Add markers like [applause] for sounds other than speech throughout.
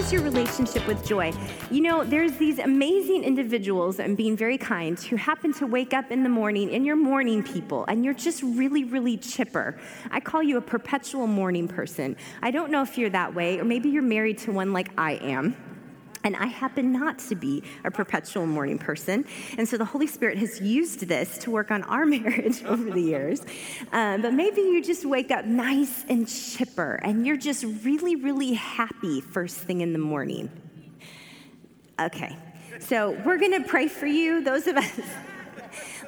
is your relationship with joy? You know, there's these amazing individuals, and being very kind, who happen to wake up in the morning and you're morning people and you're just really, really chipper. I call you a perpetual morning person. I don't know if you're that way, or maybe you're married to one like I am. And I happen not to be a perpetual morning person. And so the Holy Spirit has used this to work on our [laughs] marriage over the years. Um, but maybe you just wake up nice and chipper and you're just really, really happy first thing in the morning. Okay, so we're gonna pray for you, those of us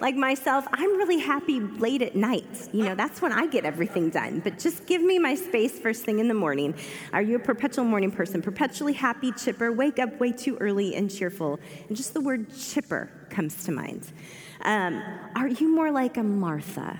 like myself, I'm really happy late at night. You know, that's when I get everything done. But just give me my space first thing in the morning. Are you a perpetual morning person? Perpetually happy, chipper, wake up way too early and cheerful. And just the word chipper comes to mind. Um, are you more like a Martha?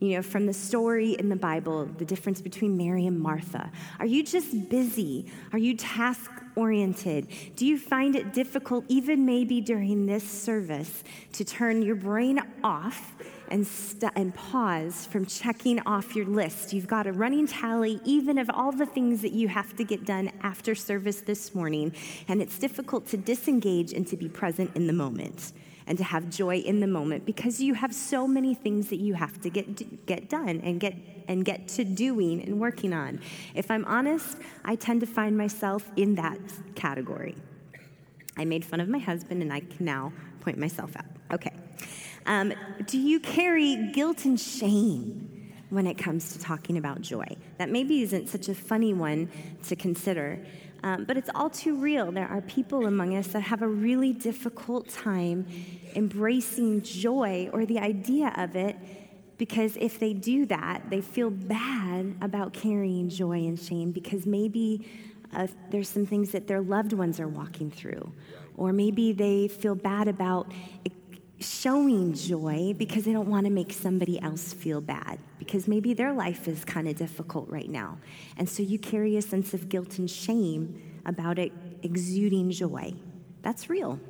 You know, from the story in the Bible, the difference between Mary and Martha. Are you just busy? Are you task oriented? Do you find it difficult, even maybe during this service, to turn your brain off and, st- and pause from checking off your list? You've got a running tally, even of all the things that you have to get done after service this morning, and it's difficult to disengage and to be present in the moment and to have joy in the moment because you have so many things that you have to get, get done and get, and get to doing and working on. If I'm honest, I tend to find myself in that category. I made fun of my husband and I can now point myself out. Okay. Um, do you carry guilt and shame? when it comes to talking about joy. That maybe isn't such a funny one to consider, um, but it's all too real. There are people among us that have a really difficult time embracing joy or the idea of it because if they do that, they feel bad about carrying joy and shame because maybe uh, there's some things that their loved ones are walking through. Or maybe they feel bad about showing joy because they don't want to make somebody else feel bad because maybe their life is kind of difficult right now. And so you carry a sense of guilt and shame about it exuding joy. That's real.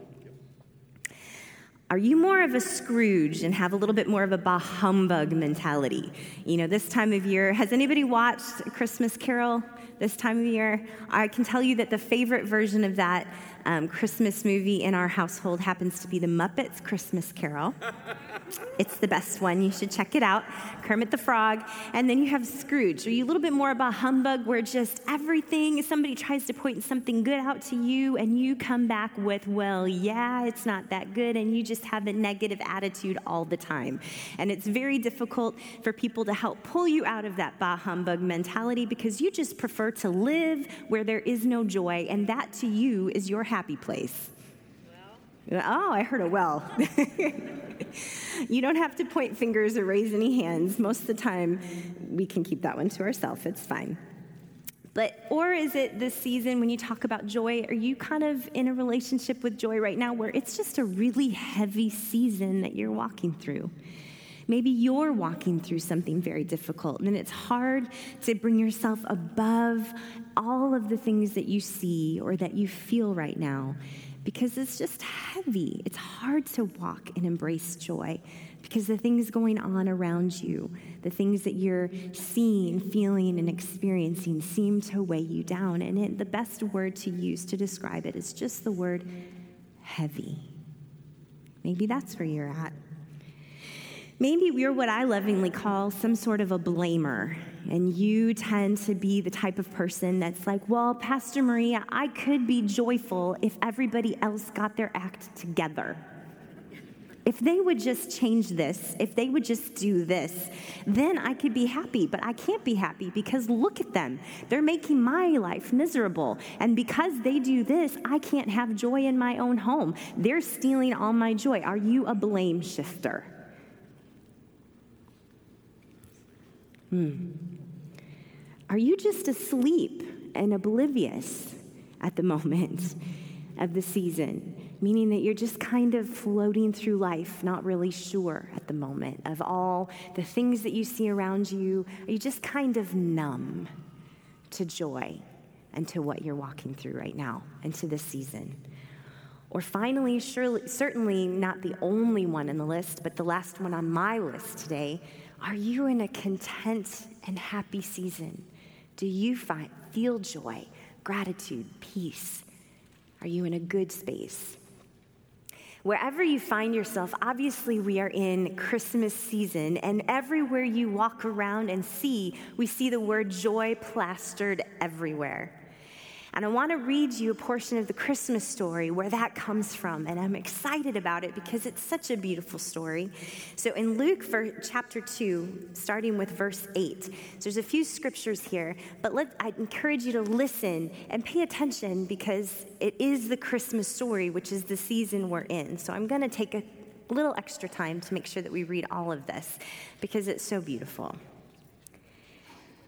Are you more of a Scrooge and have a little bit more of a bah humbug mentality? You know, this time of year, has anybody watched Christmas Carol this time of year? I can tell you that the favorite version of that um, Christmas movie in our household happens to be the Muppets Christmas Carol. [laughs] it's the best one. You should check it out. Kermit the Frog. And then you have Scrooge. Are you a little bit more about humbug where just everything, somebody tries to point something good out to you and you come back with, well, yeah, it's not that good. And you just have a negative attitude all the time. And it's very difficult for people to help pull you out of that bah humbug mentality because you just prefer to live where there is no joy. And that to you is your happy place. Well. Oh, I heard a well. [laughs] you don't have to point fingers or raise any hands. Most of the time, we can keep that one to ourselves. It's fine. But, or is it this season when you talk about joy, are you kind of in a relationship with joy right now where it's just a really heavy season that you're walking through? Maybe you're walking through something very difficult, and it's hard to bring yourself above all of the things that you see or that you feel right now because it's just heavy. It's hard to walk and embrace joy because the things going on around you, the things that you're seeing, feeling, and experiencing seem to weigh you down. And it, the best word to use to describe it is just the word heavy. Maybe that's where you're at. Maybe we're what I lovingly call some sort of a blamer. And you tend to be the type of person that's like, well, Pastor Maria, I could be joyful if everybody else got their act together. If they would just change this, if they would just do this, then I could be happy. But I can't be happy because look at them. They're making my life miserable. And because they do this, I can't have joy in my own home. They're stealing all my joy. Are you a blame shifter? Hmm. Are you just asleep and oblivious at the moment of the season? Meaning that you're just kind of floating through life, not really sure at the moment of all the things that you see around you. Are you just kind of numb to joy and to what you're walking through right now and to this season? Or finally, surely, certainly not the only one in the list, but the last one on my list today are you in a content and happy season? Do you find, feel joy, gratitude, peace? Are you in a good space? Wherever you find yourself, obviously we are in Christmas season, and everywhere you walk around and see, we see the word joy plastered everywhere. And I want to read you a portion of the Christmas story where that comes from. And I'm excited about it because it's such a beautiful story. So in Luke chapter 2, starting with verse 8, so there's a few scriptures here, but let, I encourage you to listen and pay attention because it is the Christmas story, which is the season we're in. So I'm going to take a little extra time to make sure that we read all of this because it's so beautiful.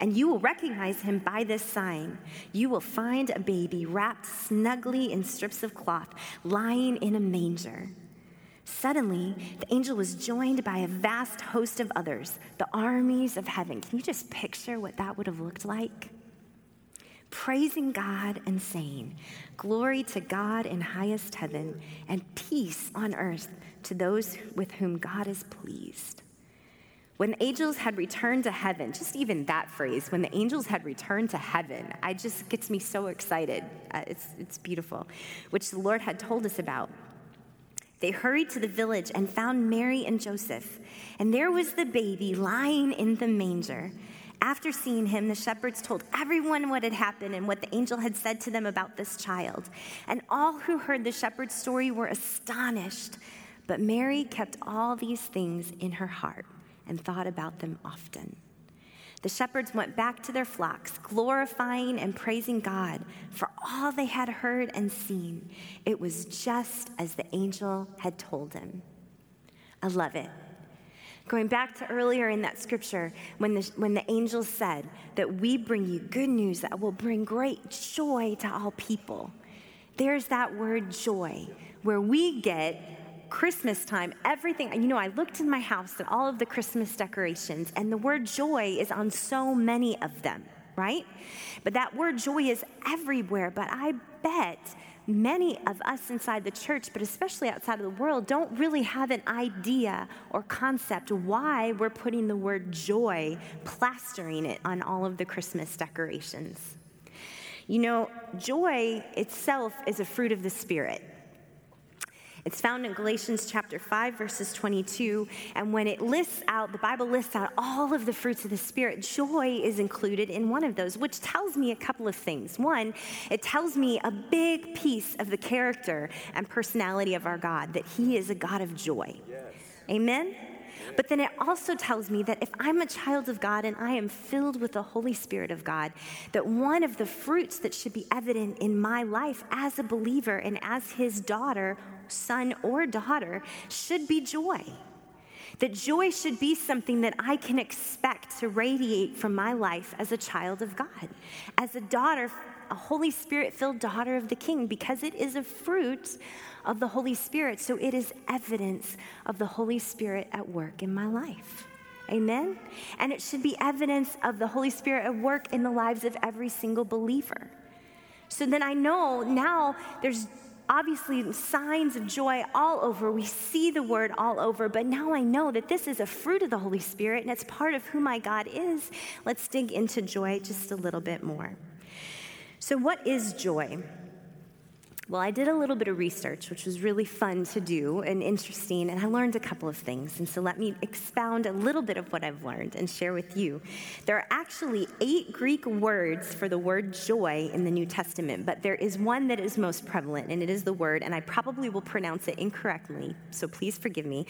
and you will recognize him by this sign. You will find a baby wrapped snugly in strips of cloth, lying in a manger. Suddenly, the angel was joined by a vast host of others, the armies of heaven. Can you just picture what that would have looked like? Praising God and saying, Glory to God in highest heaven, and peace on earth to those with whom God is pleased. When angels had returned to heaven, just even that phrase, when the angels had returned to heaven, I just gets me so excited. Uh, it's, it's beautiful, which the Lord had told us about. They hurried to the village and found Mary and Joseph, and there was the baby lying in the manger. After seeing him, the shepherds told everyone what had happened and what the angel had said to them about this child. And all who heard the shepherd's story were astonished. But Mary kept all these things in her heart and thought about them often. The shepherds went back to their flocks, glorifying and praising God for all they had heard and seen. It was just as the angel had told them. I love it. Going back to earlier in that scripture, when the, when the angel said that we bring you good news that will bring great joy to all people, there's that word joy, where we get Christmas time, everything, you know, I looked in my house at all of the Christmas decorations, and the word joy is on so many of them, right? But that word joy is everywhere. But I bet many of us inside the church, but especially outside of the world, don't really have an idea or concept why we're putting the word joy, plastering it on all of the Christmas decorations. You know, joy itself is a fruit of the Spirit. It's found in Galatians chapter 5, verses 22. And when it lists out, the Bible lists out all of the fruits of the Spirit, joy is included in one of those, which tells me a couple of things. One, it tells me a big piece of the character and personality of our God, that He is a God of joy. Yes. Amen? But then it also tells me that if I'm a child of God and I am filled with the Holy Spirit of God, that one of the fruits that should be evident in my life as a believer and as his daughter, son, or daughter should be joy. That joy should be something that I can expect to radiate from my life as a child of God, as a daughter, a Holy Spirit filled daughter of the King, because it is a fruit of the Holy Spirit. So it is evidence of the Holy Spirit at work in my life. Amen? And it should be evidence of the Holy Spirit at work in the lives of every single believer. So then I know now there's obviously signs of joy all over. We see the word all over, but now I know that this is a fruit of the Holy Spirit and it's part of who my God is. Let's dig into joy just a little bit more. So, what is joy? Well, I did a little bit of research, which was really fun to do and interesting, and I learned a couple of things. And so let me expound a little bit of what I've learned and share with you. There are actually eight Greek words for the word joy in the New Testament, but there is one that is most prevalent, and it is the word, and I probably will pronounce it incorrectly, so please forgive me,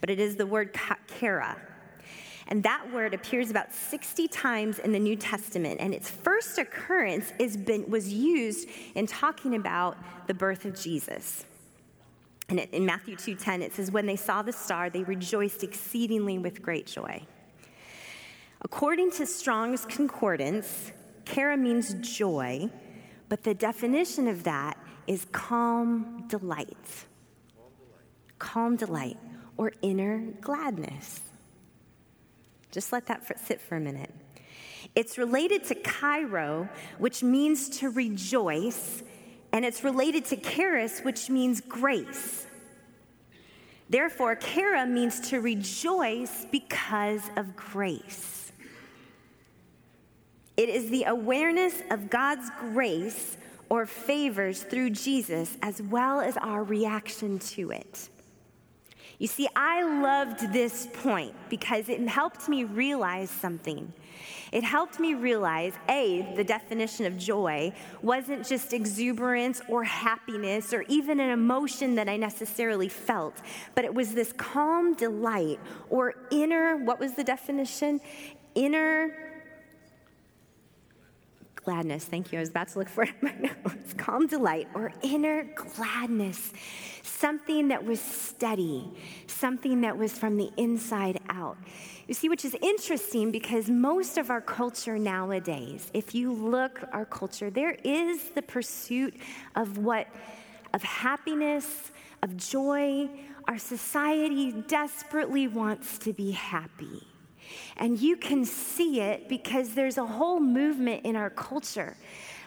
but it is the word chara. And that word appears about 60 times in the New Testament. And its first occurrence is been, was used in talking about the birth of Jesus. And in Matthew 2:10 it says when they saw the star they rejoiced exceedingly with great joy. According to Strong's concordance, chara means joy, But the definition of that is calm delight. Calm delight or inner gladness. Just let that sit for a minute. It's related to chairo, which means to rejoice, and it's related to charis, which means grace. Therefore, chara means to rejoice because of grace. It is the awareness of God's grace or favors through Jesus, as well as our reaction to it. You see, I loved this point because it helped me realize something. It helped me realize A, the definition of joy wasn't just exuberance or happiness or even an emotion that I necessarily felt, but it was this calm delight or inner, what was the definition? Inner gladness. Thank you. I was about to look for it in my [laughs] notes. Calm delight or inner gladness. Something that was steady, something that was from the inside out. You see, which is interesting because most of our culture nowadays, if you look our culture, there is the pursuit of what, of happiness, of joy. Our society desperately wants to be happy. And you can see it because there's a whole movement in our culture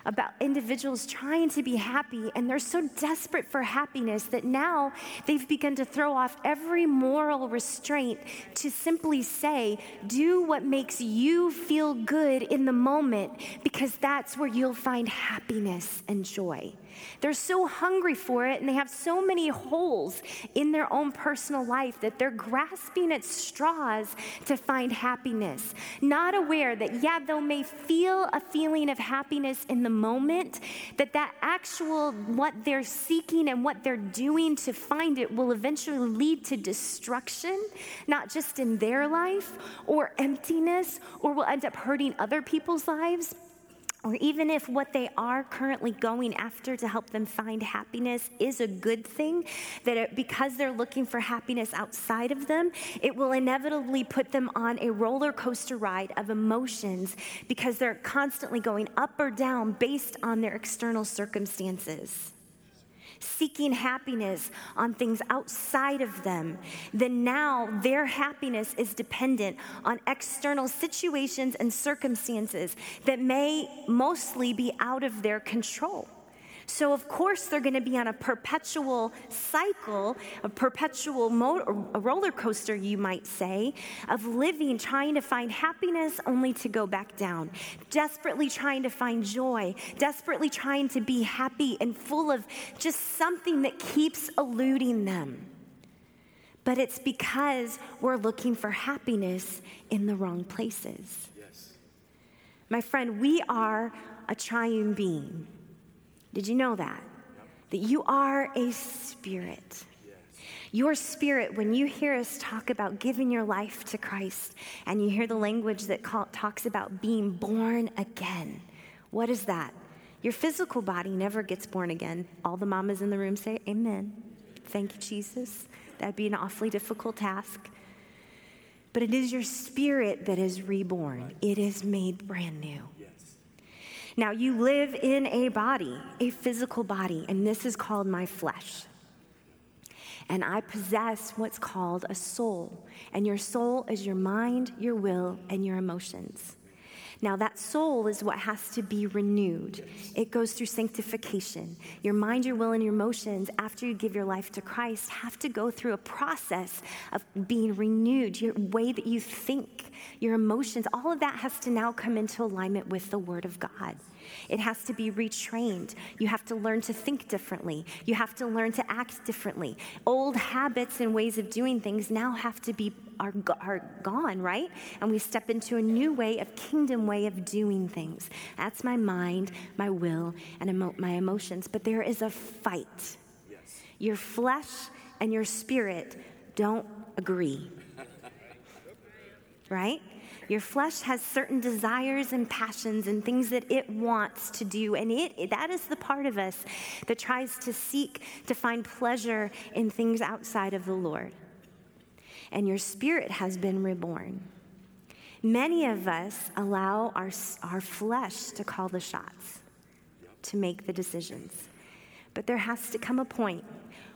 about individuals trying to be happy, and they're so desperate for happiness that now they've begun to throw off every moral restraint to simply say, Do what makes you feel good in the moment, because that's where you'll find happiness and joy. They're so hungry for it, and they have so many holes in their own personal life that they're grasping at straws to find happiness. Not aware that, yeah, they may feel a feeling of happiness in the moment, that that actual what they're seeking and what they're doing to find it will eventually lead to destruction, not just in their life or emptiness, or will end up hurting other people's lives or even if what they are currently going after to help them find happiness is a good thing, that it, because they're looking for happiness outside of them, it will inevitably put them on a roller coaster ride of emotions because they're constantly going up or down based on their external circumstances seeking happiness on things outside of them, then now their happiness is dependent on external situations and circumstances that may mostly be out of their control. So, of course, they're going to be on a perpetual cycle, a perpetual a roller coaster, you might say, of living, trying to find happiness only to go back down, desperately trying to find joy, desperately trying to be happy and full of just something that keeps eluding them. But it's because we're looking for happiness in the wrong places. Yes. My friend, we are a triune being. Did you know that? That you are a spirit. Your spirit, when you hear us talk about giving your life to Christ and you hear the language that call, talks about being born again, what is that? Your physical body never gets born again. All the mamas in the room say, Amen. Thank you, Jesus. That'd be an awfully difficult task. But it is your spirit that is reborn, it is made brand new. Now, you live in a body, a physical body, and this is called my flesh. And I possess what's called a soul. And your soul is your mind, your will, and your emotions. Now, that soul is what has to be renewed. It goes through sanctification. Your mind, your will, and your emotions, after you give your life to Christ, have to go through a process of being renewed. Your way that you think, your emotions, all of that has to now come into alignment with the Word of God. It has to be retrained. You have to learn to think differently. You have to learn to act differently. Old habits and ways of doing things now have to be are, are gone, right? And we step into a new way of kingdom way of doing things. That's my mind, my will, and emo- my emotions. But there is a fight. Yes. Your flesh and your spirit don't agree. [laughs] right? Your flesh has certain desires and passions and things that it wants to do. And it, that is the part of us that tries to seek to find pleasure in things outside of the Lord. And your spirit has been reborn. Many of us allow our, our flesh to call the shots. to make the decisions. But there has to come a point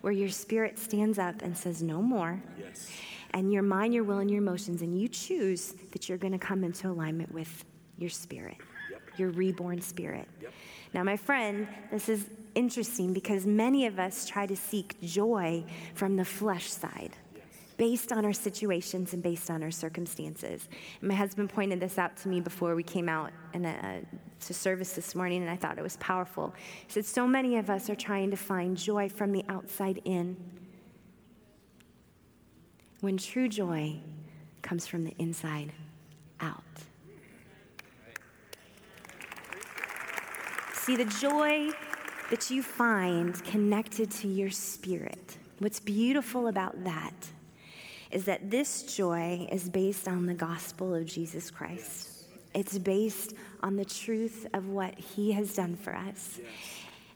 where your spirit stands up and says, No more. Yes. And your mind, your will, and your emotions, and you choose that you're going to come into alignment with your spirit, yep. your reborn spirit. Yep. Now, my friend, this is interesting because many of us try to seek joy from the flesh side based on our situations and based on our circumstances. And my husband pointed this out to me before we came out in a, to service this morning, and I thought it was powerful. He said, So many of us are trying to find joy from the outside in, when true joy comes from the inside out. See, the joy that you find connected to your spirit, what's beautiful about that is that this joy is based on the gospel of Jesus Christ. It's based on the truth of what he has done for us.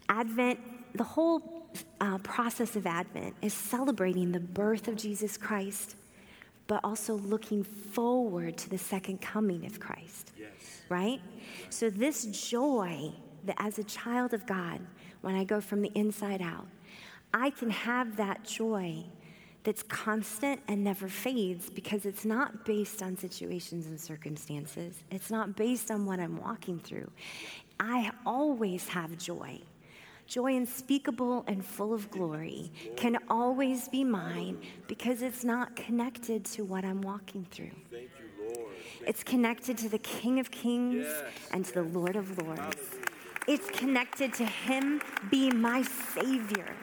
Advent, the whole uh, process of Advent is celebrating the birth of Jesus Christ, but also looking forward to the second coming of Christ. Yes. Right? So, this joy that as a child of God, when I go from the inside out, I can have that joy that's constant and never fades because it's not based on situations and circumstances. It's not based on what I'm walking through. I always have joy. Joy unspeakable and full of glory can always be mine because it's not connected to what I'm walking through. It's connected to the King of Kings and to the Lord of Lords. It's connected to Him being my Savior.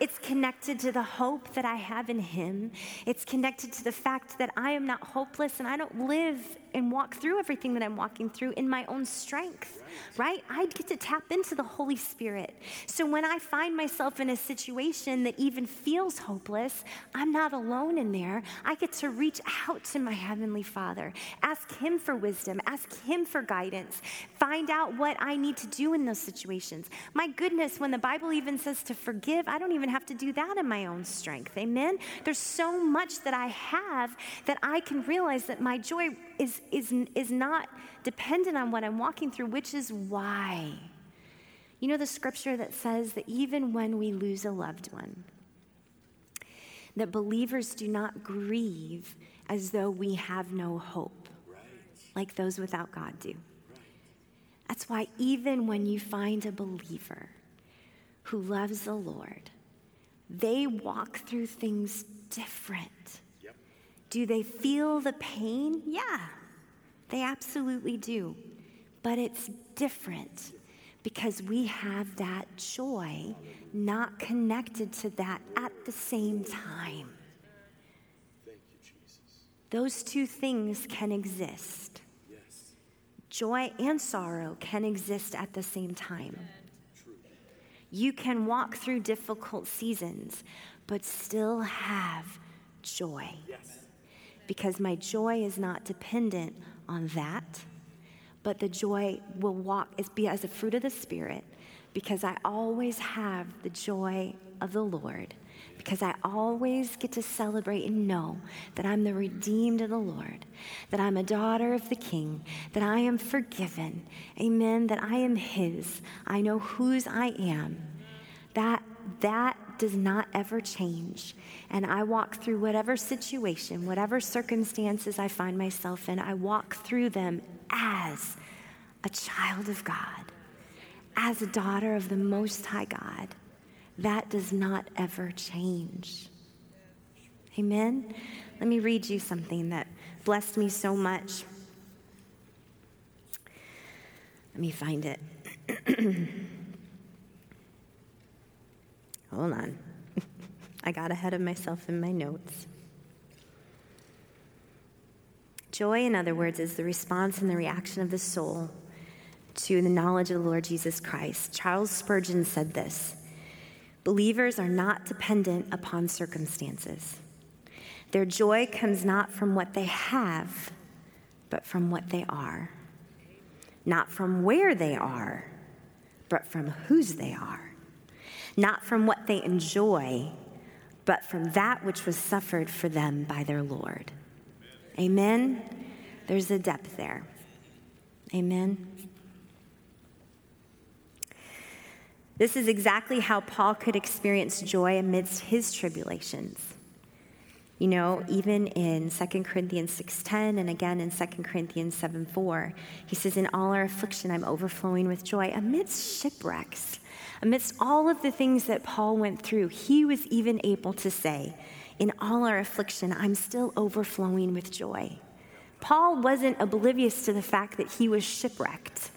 It's connected to the hope that I have in Him. It's connected to the fact that I am not hopeless and I don't live and walk through everything that I'm walking through in my own strength, right? I get to tap into the Holy Spirit. So when I find myself in a situation that even feels hopeless, I'm not alone in there. I get to reach out to my Heavenly Father, ask Him for wisdom, ask Him for guidance, find out what I need to do in those situations. My goodness, when the Bible even says to forgive, I don't even have to do that in my own strength. Amen? There's so much that I have that I can realize that my joy is, is, is not dependent on what I'm walking through, which is why. You know the scripture that says that even when we lose a loved one, that believers do not grieve as though we have no hope, right. like those without God do. Right. That's why, even when you find a believer who loves the Lord, they walk through things different do they feel the pain? Yeah, they absolutely do. But it's different because we have that joy not connected to that at the same time. Those two things can exist. Yes. Joy and sorrow can exist at the same time. You can walk through difficult seasons, but still have joy. Yes because my joy is not dependent on that, but the joy will walk be as a fruit of the Spirit because I always have the joy of the Lord. Because I always get to celebrate and know that I'm the redeemed of the Lord, that I'm a daughter of the King, that I am forgiven. Amen. That I am His. I know whose I am. That that does not ever change. And I walk through whatever situation, whatever circumstances I find myself in, I walk through them as a child of God, as a daughter of the Most High God. That does not ever change. Amen? Let me read you something that blessed me so much. Let me find it. [clears throat] Hold on. [laughs] I got ahead of myself in my notes. Joy, in other words, is the response and the reaction of the soul to the knowledge of the Lord Jesus Christ. Charles Spurgeon said this Believers are not dependent upon circumstances. Their joy comes not from what they have, but from what they are. Not from where they are, but from whose they are not from what they enjoy, but from that which was suffered for them by their Lord. Amen? There's a depth there. Amen? This is exactly how Paul could experience joy amidst his tribulations. You know, even in 2 Corinthians 6:10 and again in 2 Corinthians 7:4, he says, "In all our affliction, I'm overflowing with joy amidst shipwrecks." Amidst all of the things that Paul went through, he was even able to say, In all our affliction, I'm still overflowing with joy. Paul wasn't oblivious to the fact that he was shipwrecked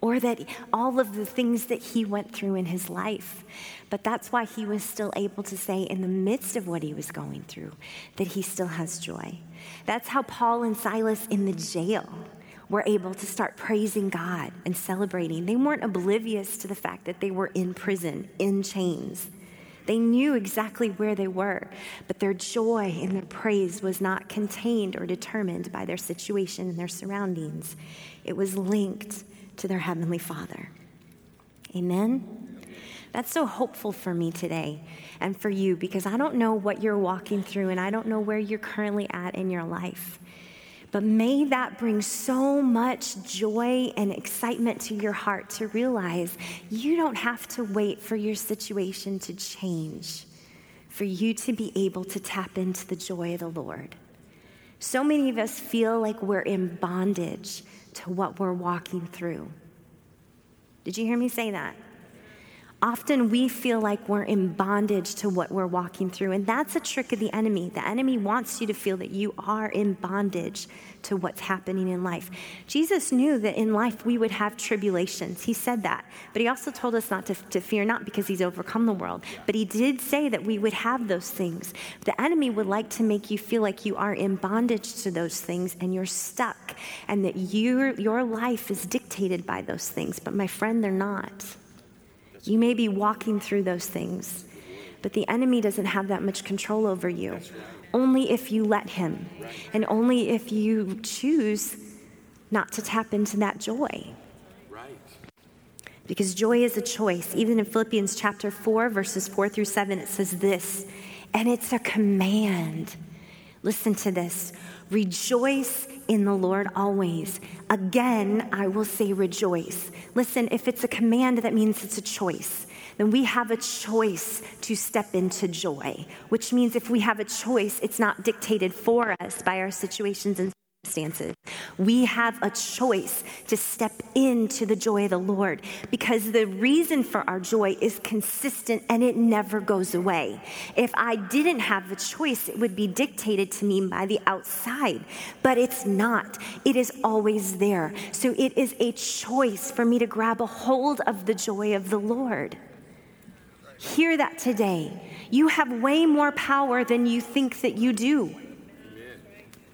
or that all of the things that he went through in his life. But that's why he was still able to say, in the midst of what he was going through, that he still has joy. That's how Paul and Silas in the jail were able to start praising God and celebrating. They weren't oblivious to the fact that they were in prison, in chains. They knew exactly where they were, but their joy and their praise was not contained or determined by their situation and their surroundings. It was linked to their Heavenly Father. Amen? That's so hopeful for me today and for you because I don't know what you're walking through and I don't know where you're currently at in your life. But may that bring so much joy and excitement to your heart to realize you don't have to wait for your situation to change for you to be able to tap into the joy of the Lord. So many of us feel like we're in bondage to what we're walking through. Did you hear me say that? Often we feel like we're in bondage to what we're walking through, and that's a trick of the enemy. The enemy wants you to feel that you are in bondage to what's happening in life. Jesus knew that in life we would have tribulations. He said that. But he also told us not to, to fear, not because he's overcome the world, but he did say that we would have those things. The enemy would like to make you feel like you are in bondage to those things and you're stuck, and that you, your life is dictated by those things. But my friend, they're not. You may be walking through those things, but the enemy doesn't have that much control over you. Only if you let him, and only if you choose not to tap into that joy. Right. Because joy is a choice. Even in Philippians chapter 4, verses 4 through 7, it says this, and it's a command. Listen to this rejoice in the Lord always. Again, I will say rejoice. Listen, if it's a command, that means it's a choice. Then we have a choice to step into joy, which means if we have a choice, it's not dictated for us by our situations and circumstances. We have a choice to step into the joy of the Lord because the reason for our joy is consistent and it never goes away. If I didn't have the choice, it would be dictated to me by the outside, but it's not. It is always there. So it is a choice for me to grab a hold of the joy of the Lord. Hear that today. You have way more power than you think that you do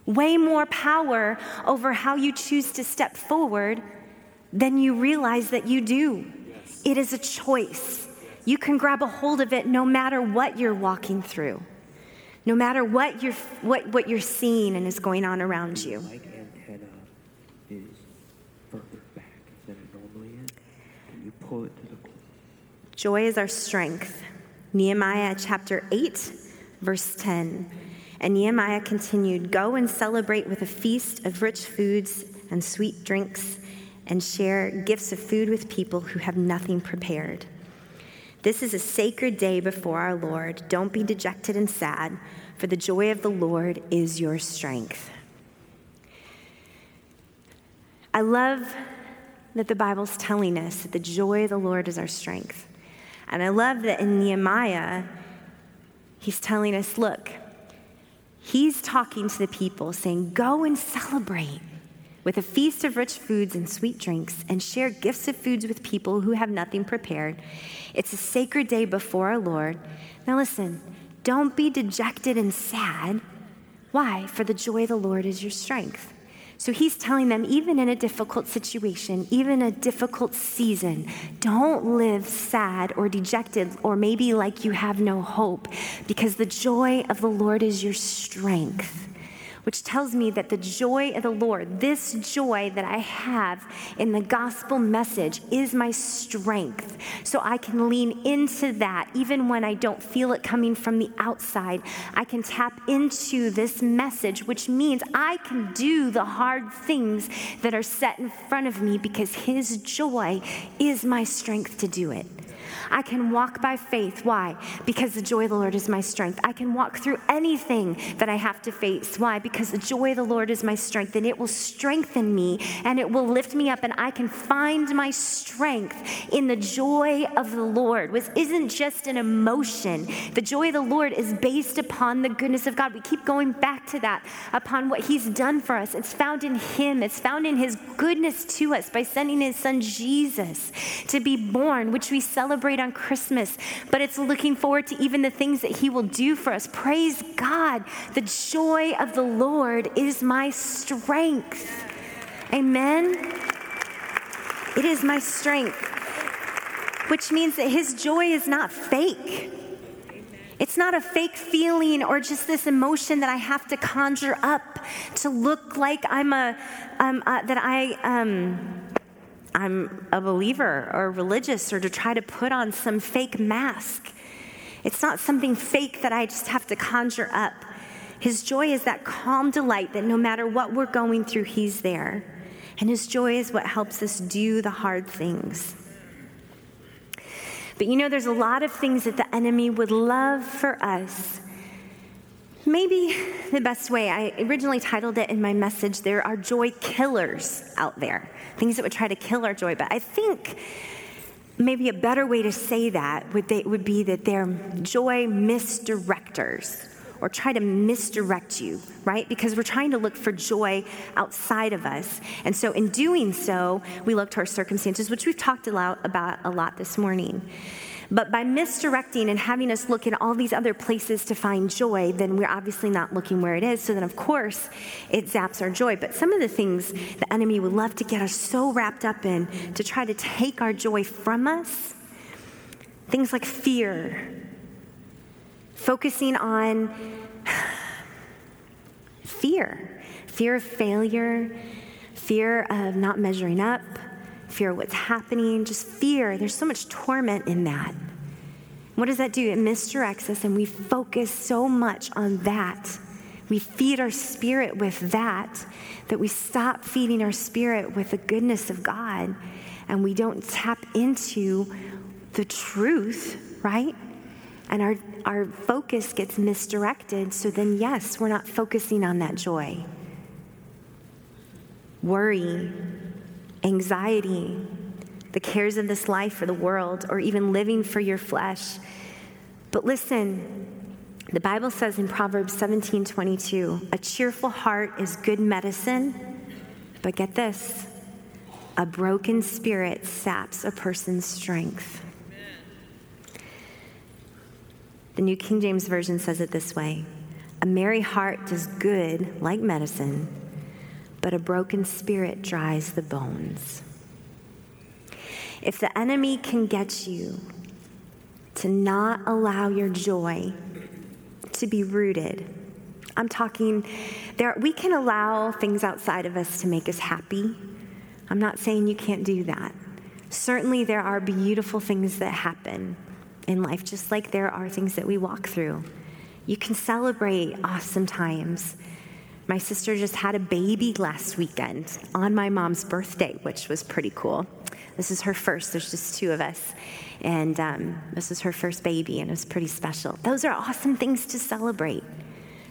way more power over how you choose to step forward than you realize that you do. It is a choice. You can grab a hold of it no matter what you're walking through, no matter what you're, what, what you're seeing and is going on around you. Joy is our strength. Nehemiah chapter 8, verse 10. And Nehemiah continued Go and celebrate with a feast of rich foods and sweet drinks, and share gifts of food with people who have nothing prepared. This is a sacred day before our Lord. Don't be dejected and sad, for the joy of the Lord is your strength. I love that the Bible's telling us that the joy of the Lord is our strength. And I love that in Nehemiah, he's telling us look, He's talking to the people, saying, Go and celebrate with a feast of rich foods and sweet drinks, and share gifts of foods with people who have nothing prepared. It's a sacred day before our Lord. Now, listen, don't be dejected and sad. Why? For the joy of the Lord is your strength. So he's telling them, even in a difficult situation, even a difficult season, don't live sad or dejected or maybe like you have no hope, because the joy of the Lord is your strength. Which tells me that the joy of the Lord, this joy that I have in the gospel message, is my strength. So I can lean into that even when I don't feel it coming from the outside. I can tap into this message, which means I can do the hard things that are set in front of me because His joy is my strength to do it. I can walk by faith. Why? Because the joy of the Lord is my strength. I can walk through anything that I have to face. Why? Because the joy of the Lord is my strength and it will strengthen me and it will lift me up and I can find my strength in the joy of the Lord, which isn't just an emotion. The joy of the Lord is based upon the goodness of God. We keep going back to that, upon what He's done for us. It's found in Him, it's found in His goodness to us by sending His Son Jesus to be born, which we celebrate celebrate on Christmas, but it's looking forward to even the things that He will do for us. Praise God. The joy of the Lord is my strength. Amen. It is my strength, which means that His joy is not fake. It's not a fake feeling or just this emotion that I have to conjure up to look like I'm a, um, uh, that I, um, I'm a believer or religious or to try to put on some fake mask. It's not something fake that I just have to conjure up. His joy is that calm delight that no matter what we're going through, He's there. And His joy is what helps us do the hard things. But you know, there's a lot of things that the enemy would love for us Maybe the best way, I originally titled it in my message, There Are Joy Killers Out There, things that would try to kill our joy. But I think maybe a better way to say that would, they, would be that they're joy misdirectors or try to misdirect you, right? Because we're trying to look for joy outside of us. And so in doing so, we look to our circumstances, which we've talked a lot about a lot this morning. But by misdirecting and having us look in all these other places to find joy, then we're obviously not looking where it is. So then, of course, it zaps our joy. But some of the things the enemy would love to get us so wrapped up in to try to take our joy from us, things like fear, focusing on [sighs] fear, fear of failure, fear of not measuring up fear what's happening, just fear. There's so much torment in that. What does that do? It misdirects us, and we focus so much on that. We feed our spirit with that, that we stop feeding our spirit with the goodness of God, and we don't tap into the truth, right? And our, our focus gets misdirected. So then, yes, we're not focusing on that joy. Worry, anxiety, the cares of this life or the world, or even living for your flesh. But listen, the Bible says in Proverbs 17 22, a cheerful heart is good medicine, but get this a broken spirit saps a person's strength. The New King James Version says it this way A merry heart does good like medicine but a broken spirit dries the bones. If the enemy can get you to not allow your joy to be rooted, I'm talking there we can allow things outside of us to make us happy. I'm not saying you can't do that. Certainly there are beautiful things that happen in life just like there are things that we walk through. You can celebrate awesome times. My sister just had a baby last weekend on my mom's birthday, which was pretty cool. This is her first, there's just two of us. And um, this is her first baby, and it was pretty special. Those are awesome things to celebrate,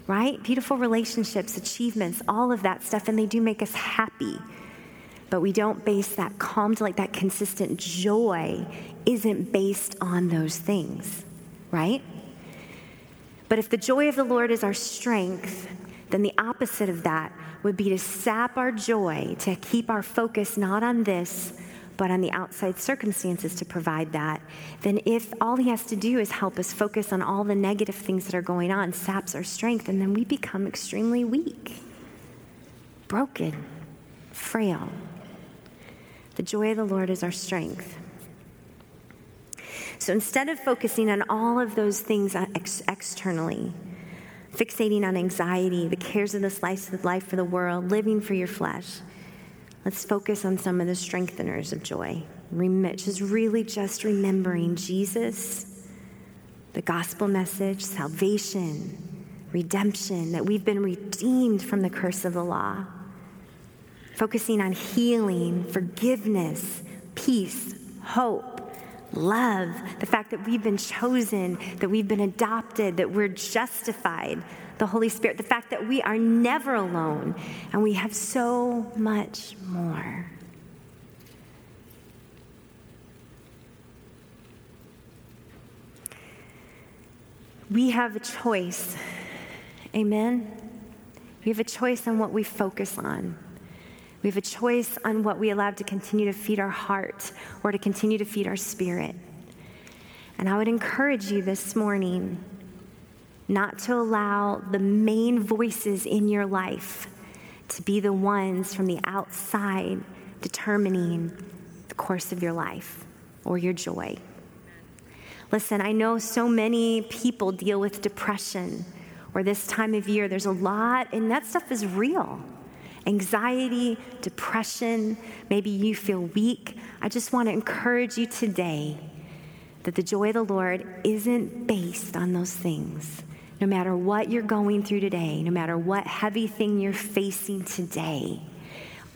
right? Beautiful relationships, achievements, all of that stuff, and they do make us happy. But we don't base that calm like that consistent joy isn't based on those things, right? But if the joy of the Lord is our strength, then the opposite of that would be to sap our joy, to keep our focus not on this, but on the outside circumstances to provide that, then if all he has to do is help us focus on all the negative things that are going on, saps our strength, and then we become extremely weak, broken, frail. The joy of the Lord is our strength. So instead of focusing on all of those things uh, ex- externally, fixating on anxiety, the cares of this life, life for the world, living for your flesh. Let's focus on some of the strengtheners of joy. Just really just remembering Jesus, the gospel message, salvation, redemption, that we've been redeemed from the curse of the law. Focusing on healing, forgiveness, peace, hope, love, the fact that we've been chosen, that we've been adopted, that we're justified, the Holy Spirit, the fact that we are never alone and we have so much more. We have a choice. Amen? We have a choice on what we focus on. We have a choice on what we allow to continue to feed our heart or to continue to feed our spirit. And I would encourage you this morning not to allow the main voices in your life to be the ones from the outside determining the course of your life or your joy. Listen, I know so many people deal with depression or this time of year. There's a lot, and that stuff is real anxiety, depression, maybe you feel weak, I just want to encourage you today that the joy of the Lord isn't based on those things. No matter what you're going through today, no matter what heavy thing you're facing today,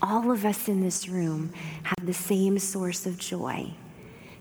all of us in this room have the same source of joy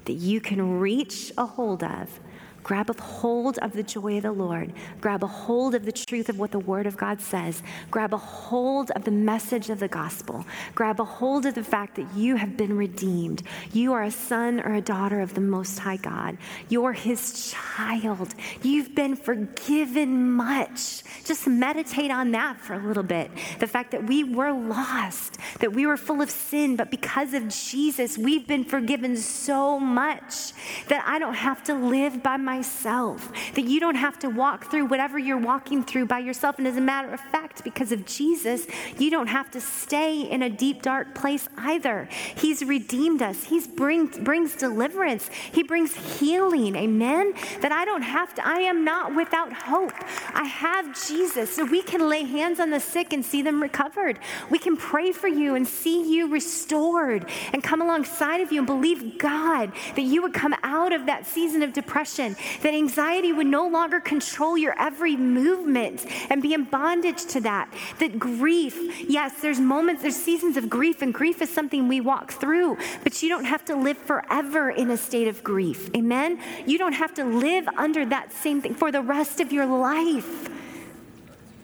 that you can reach a hold of Grab a hold of the joy of the Lord. Grab a hold of the truth of what the Word of God says. Grab a hold of the message of the gospel. Grab a hold of the fact that you have been redeemed. You are a son or a daughter of the Most High God. You're His child. You've been forgiven much. Just meditate on that for a little bit. The fact that we were lost, that we were full of sin, but because of Jesus, we've been forgiven so much that I don't have to live by my myself, that you don't have to walk through whatever you're walking through by yourself. And as a matter of fact, because of Jesus, you don't have to stay in a deep, dark place either. He's redeemed us, He bring, brings deliverance, He brings healing. Amen? That I don't have to, I am not without hope. I have Jesus, so we can lay hands on the sick and see them recovered. We can pray for you and see you restored and come alongside of you and believe God that you would come out of that season of depression that anxiety would no longer control your every movement and be in bondage to that. That grief, yes, there's moments, there's seasons of grief, and grief is something we walk through, but you don't have to live forever in a state of grief. Amen? You don't have to live under that same thing for the rest of your life.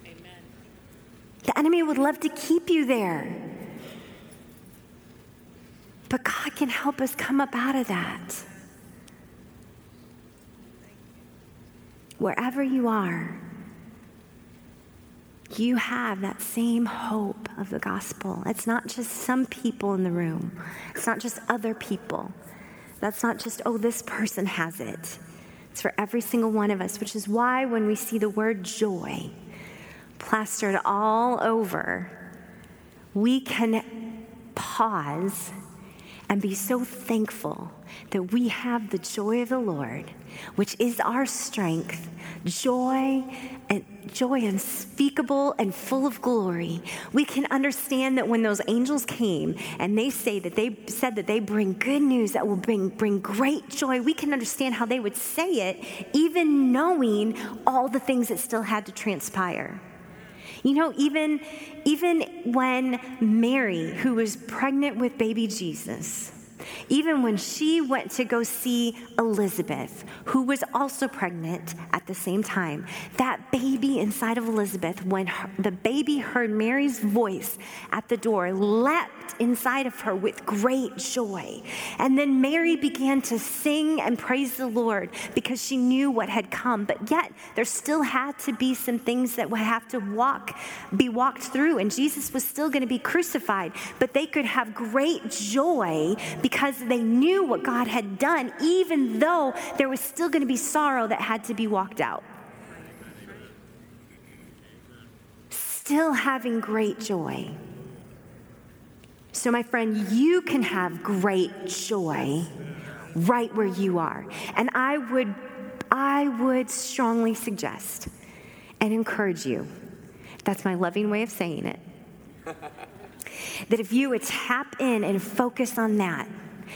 Amen. The enemy would love to keep you there. But God can help us come up out of that. Wherever you are, you have that same hope of the gospel. It's not just some people in the room, it's not just other people. That's not just, oh, this person has it. It's for every single one of us, which is why when we see the word joy plastered all over, we can pause and be so thankful that we have the joy of the Lord, which is our strength, joy and joy unspeakable and full of glory. We can understand that when those angels came and they say that they said that they bring good news that will bring, bring great joy, we can understand how they would say it, even knowing all the things that still had to transpire. You know, even, even when Mary, who was pregnant with baby Jesus, even when she went to go see Elizabeth, who was also pregnant at the same time, that baby inside of Elizabeth, when her, the baby heard Mary's voice at the door, leapt inside of her with great joy. And then Mary began to sing and praise the Lord because she knew what had come. But yet, there still had to be some things that would have to walk, be walked through. And Jesus was still going to be crucified. But they could have great joy because they knew what God had done, even though there was still going to be sorrow that had to be walked out. Still having great joy. So, my friend, you can have great joy right where you are. And I would, I would strongly suggest and encourage you. That's my loving way of saying it. [laughs] that if you would tap in and focus on that,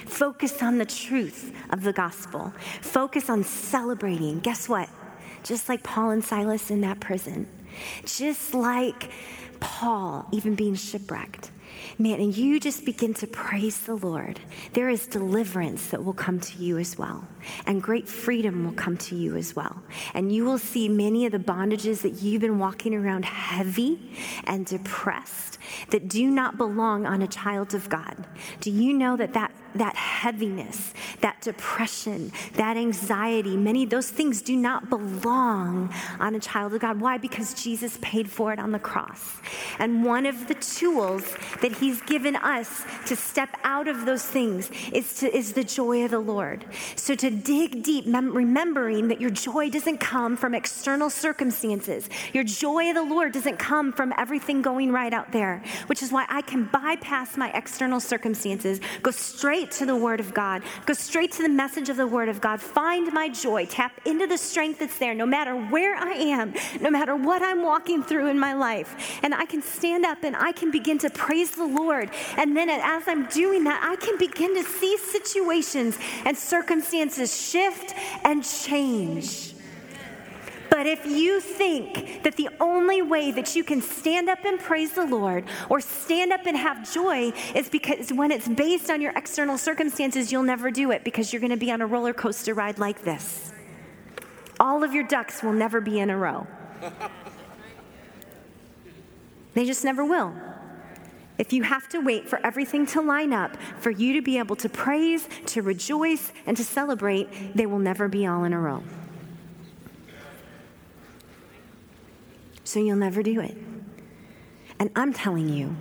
focus on the truth of the gospel, focus on celebrating, guess what? Just like Paul and Silas in that prison, just like Paul even being shipwrecked. Man, and you just begin to praise the Lord. There is deliverance that will come to you as well, and great freedom will come to you as well. And you will see many of the bondages that you've been walking around heavy and depressed that do not belong on a child of God. Do you know that that, that heaviness, that depression, that anxiety, many those things do not belong on a child of God? Why? Because Jesus paid for it on the cross. And one of the tools that He's given us to step out of those things is, to, is the joy of the Lord. So to dig deep, mem- remembering that your joy doesn't come from external circumstances, your joy of the Lord doesn't come from everything going right out there, which is why I can bypass my external circumstances, go straight to the Word of God, go straight to the message of the Word of God, find my joy, tap into the strength that's there, no matter where I am, no matter what I'm walking through in my life. And I can stand up and I can begin to praise the Lord. And then as I'm doing that, I can begin to see situations and circumstances shift and change. But if you think that the only way that you can stand up and praise the Lord or stand up and have joy is because when it's based on your external circumstances, you'll never do it because you're going to be on a roller coaster ride like this. All of your ducks will never be in a row. They just never will. If you have to wait for everything to line up for you to be able to praise, to rejoice, and to celebrate, they will never be all in a row. So you'll never do it. And I'm telling you,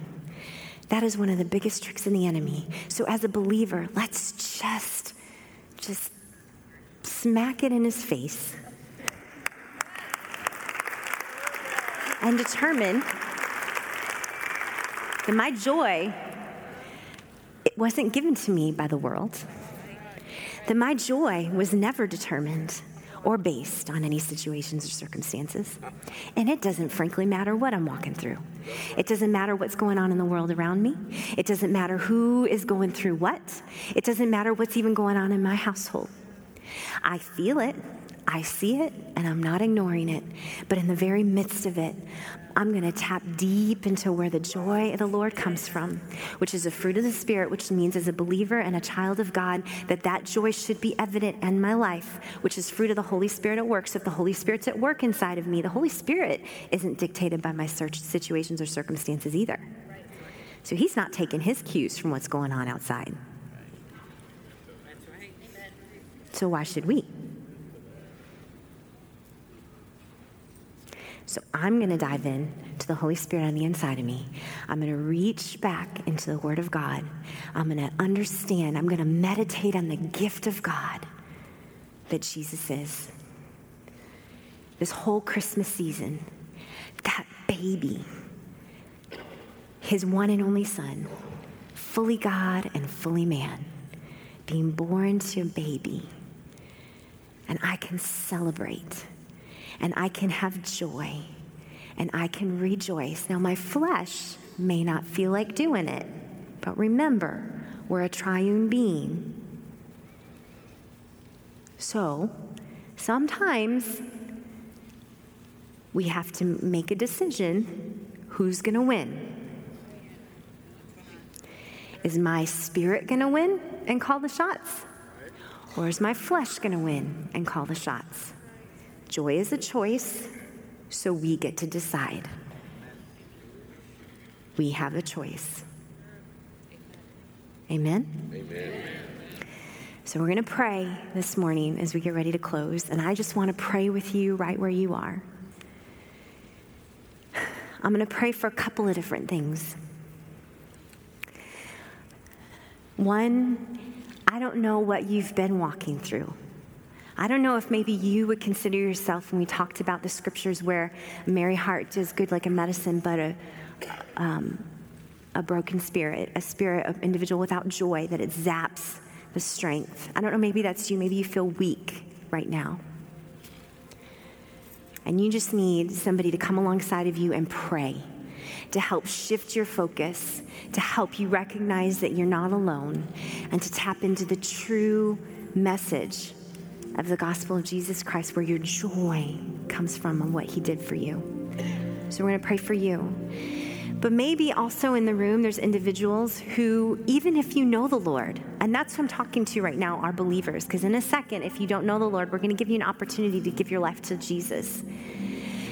that is one of the biggest tricks of the enemy. So as a believer, let's just just smack it in his face and determine that my joy it wasn't given to me by the world. That my joy was never determined or based on any situations or circumstances. And it doesn't, frankly, matter what I'm walking through. It doesn't matter what's going on in the world around me. It doesn't matter who is going through what. It doesn't matter what's even going on in my household. I feel it. I see it and I'm not ignoring it. But in the very midst of it, I'm going to tap deep into where the joy of the Lord comes from, which is a fruit of the Spirit, which means as a believer and a child of God, that that joy should be evident in my life, which is fruit of the Holy Spirit at work. So if the Holy Spirit's at work inside of me, the Holy Spirit isn't dictated by my search situations or circumstances either. So he's not taking his cues from what's going on outside. So why should we? So I'm going to dive in to the Holy Spirit on the inside of me. I'm going to reach back into the Word of God. I'm going to understand. I'm going to meditate on the gift of God that Jesus is. This whole Christmas season, that baby, his one and only son, fully God and fully man, being born to a baby. And I can celebrate and I can have joy and I can rejoice. Now, my flesh may not feel like doing it, but remember, we're a triune being. So, sometimes we have to make a decision who's going to win. Is my spirit going to win and call the shots? Or is my flesh going to win and call the shots? Joy is a choice, so we get to decide. We have a choice. Amen? Amen. So we're going to pray this morning as we get ready to close. And I just want to pray with you right where you are. I'm going to pray for a couple of different things. One, I don't know what you've been walking through. I don't know if maybe you would consider yourself, when we talked about the scriptures where a merry heart does good like a medicine, but a, um, a broken spirit, a spirit of individual without joy, that it zaps the strength. I don't know, maybe that's you. Maybe you feel weak right now. And you just need somebody to come alongside of you and pray to help shift your focus, to help you recognize that you're not alone, and to tap into the true message of the gospel of Jesus Christ where your joy comes from and what he did for you. So we're going to pray for you. But maybe also in the room, there's individuals who, even if you know the Lord, and that's who I'm talking to right now, are believers, because in a second, if you don't know the Lord, we're going to give you an opportunity to give your life to Jesus.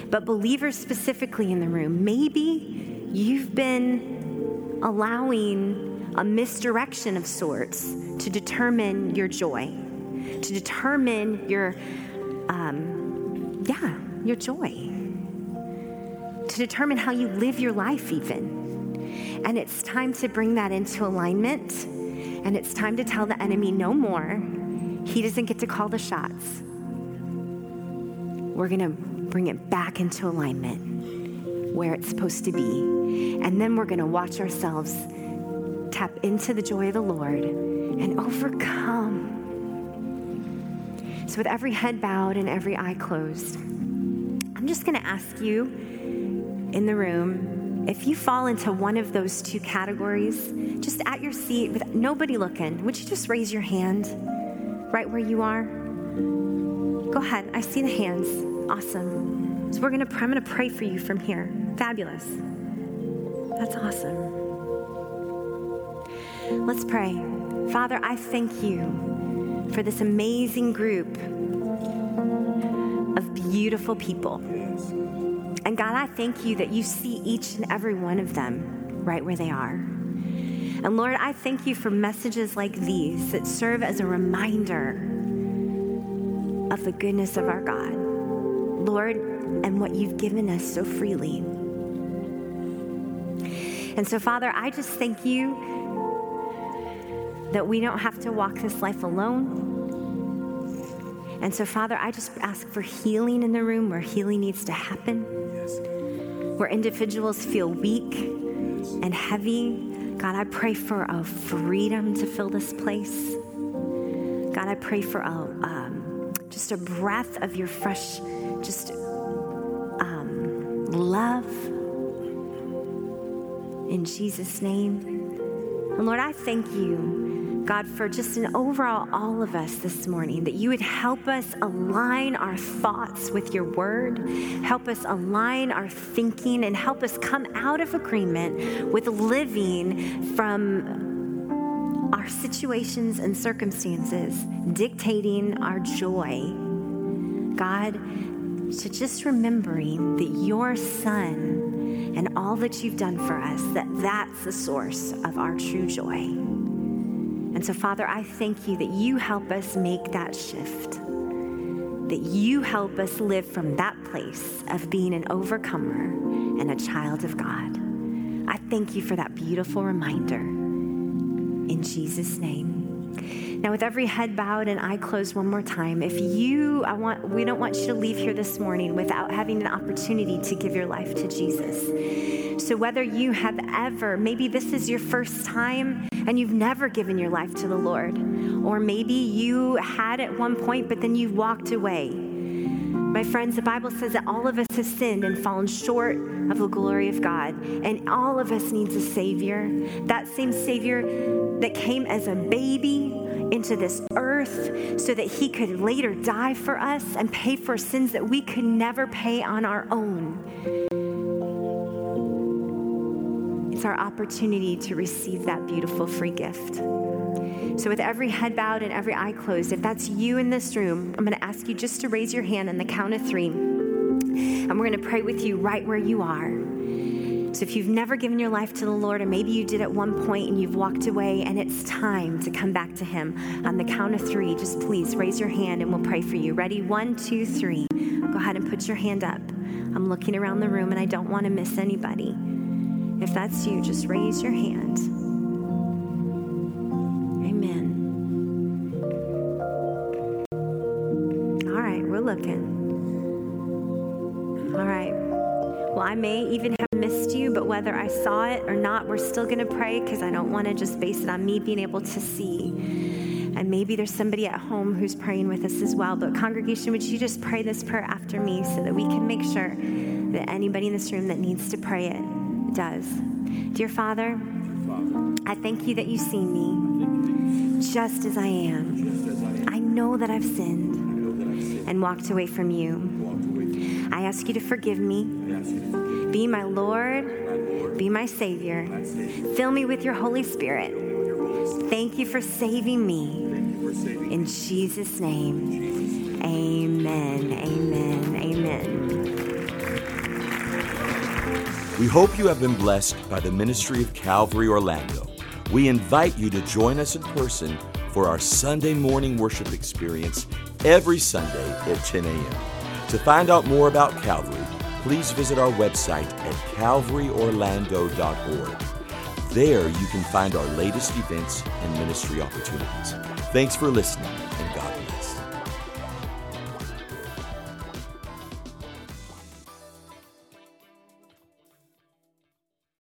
But believers specifically in the room, maybe you've been allowing a misdirection of sorts to determine your joy, to determine your, um, yeah, your joy to determine how you live your life, even. And it's time to bring that into alignment. And it's time to tell the enemy no more. He doesn't get to call the shots. We're going to bring it back into alignment where it's supposed to be. And then we're going to watch ourselves tap into the joy of the Lord and overcome. So, with every head bowed and every eye closed, I'm just going to ask you in the room, if you fall into one of those two categories, just at your seat with nobody looking, would you just raise your hand right where you are? Go ahead. I see the hands. Awesome. So we're gonna I'm gonna pray for you from here. Fabulous. That's awesome. Let's pray. Father, I thank you for this amazing group of beautiful people. And God, I thank you that you see each and every one of them right where they are. And Lord, I thank you for messages like these that serve as a reminder of the goodness of our God, Lord, and what you've given us so freely. And so, Father, I just thank you that we don't have to walk this life alone. And so, Father, I just ask for healing in the room where healing needs to happen where individuals feel weak and heavy. God, I pray for a freedom to fill this place. God, I pray for a, um, just a breath of your fresh, just um, love in Jesus' name. And Lord, I thank you God, for just an overall all of us this morning, that you would help us align our thoughts with your word, help us align our thinking, and help us come out of agreement with living from our situations and circumstances dictating our joy. God, to just remembering that your son and all that you've done for us, that that's the source of our true joy. And so, Father, I thank you that you help us make that shift, that you help us live from that place of being an overcomer and a child of God. I thank you for that beautiful reminder. In Jesus' name. Now, with every head bowed and eye closed one more time, if you, I want, we don't want you to leave here this morning without having an opportunity to give your life to Jesus. So, whether you have ever, maybe this is your first time and you've never given your life to the Lord, or maybe you had at one point, but then you walked away. My friends, the Bible says that all of us have sinned and fallen short of the glory of God, and all of us needs a Savior. That same Savior that came as a baby into this earth so that he could later die for us and pay for sins that we could never pay on our own. It's our opportunity to receive that beautiful free gift. So, with every head bowed and every eye closed, if that's you in this room, I'm going to ask you just to raise your hand on the count of three. And we're going to pray with you right where you are. So if you've never given your life to the Lord, or maybe you did at one point and you've walked away and it's time to come back to Him, on the count of three, just please raise your hand and we'll pray for you. Ready? One, two, three. Go ahead and put your hand up. I'm looking around the room and I don't want to miss anybody. If that's you, just raise your hand. Amen. All right, we're looking. All right. Well, I may even have missed you, but whether I saw it or not, we're still going to pray because I don't want to just base it on me being able to see. And maybe there's somebody at home who's praying with us as well. But, congregation, would you just pray this prayer after me so that we can make sure that anybody in this room that needs to pray it does? Dear Father, I thank you that you see me just as I am. I know that I've sinned and walked away from you. I ask you to forgive me. Be my Lord. Be my Savior. Fill me with your Holy Spirit. Thank you for saving me. In Jesus' name, amen, amen. We hope you have been blessed by the ministry of Calvary Orlando. We invite you to join us in person for our Sunday morning worship experience every Sunday at 10 a.m. To find out more about Calvary, please visit our website at calvaryorlando.org. There you can find our latest events and ministry opportunities. Thanks for listening.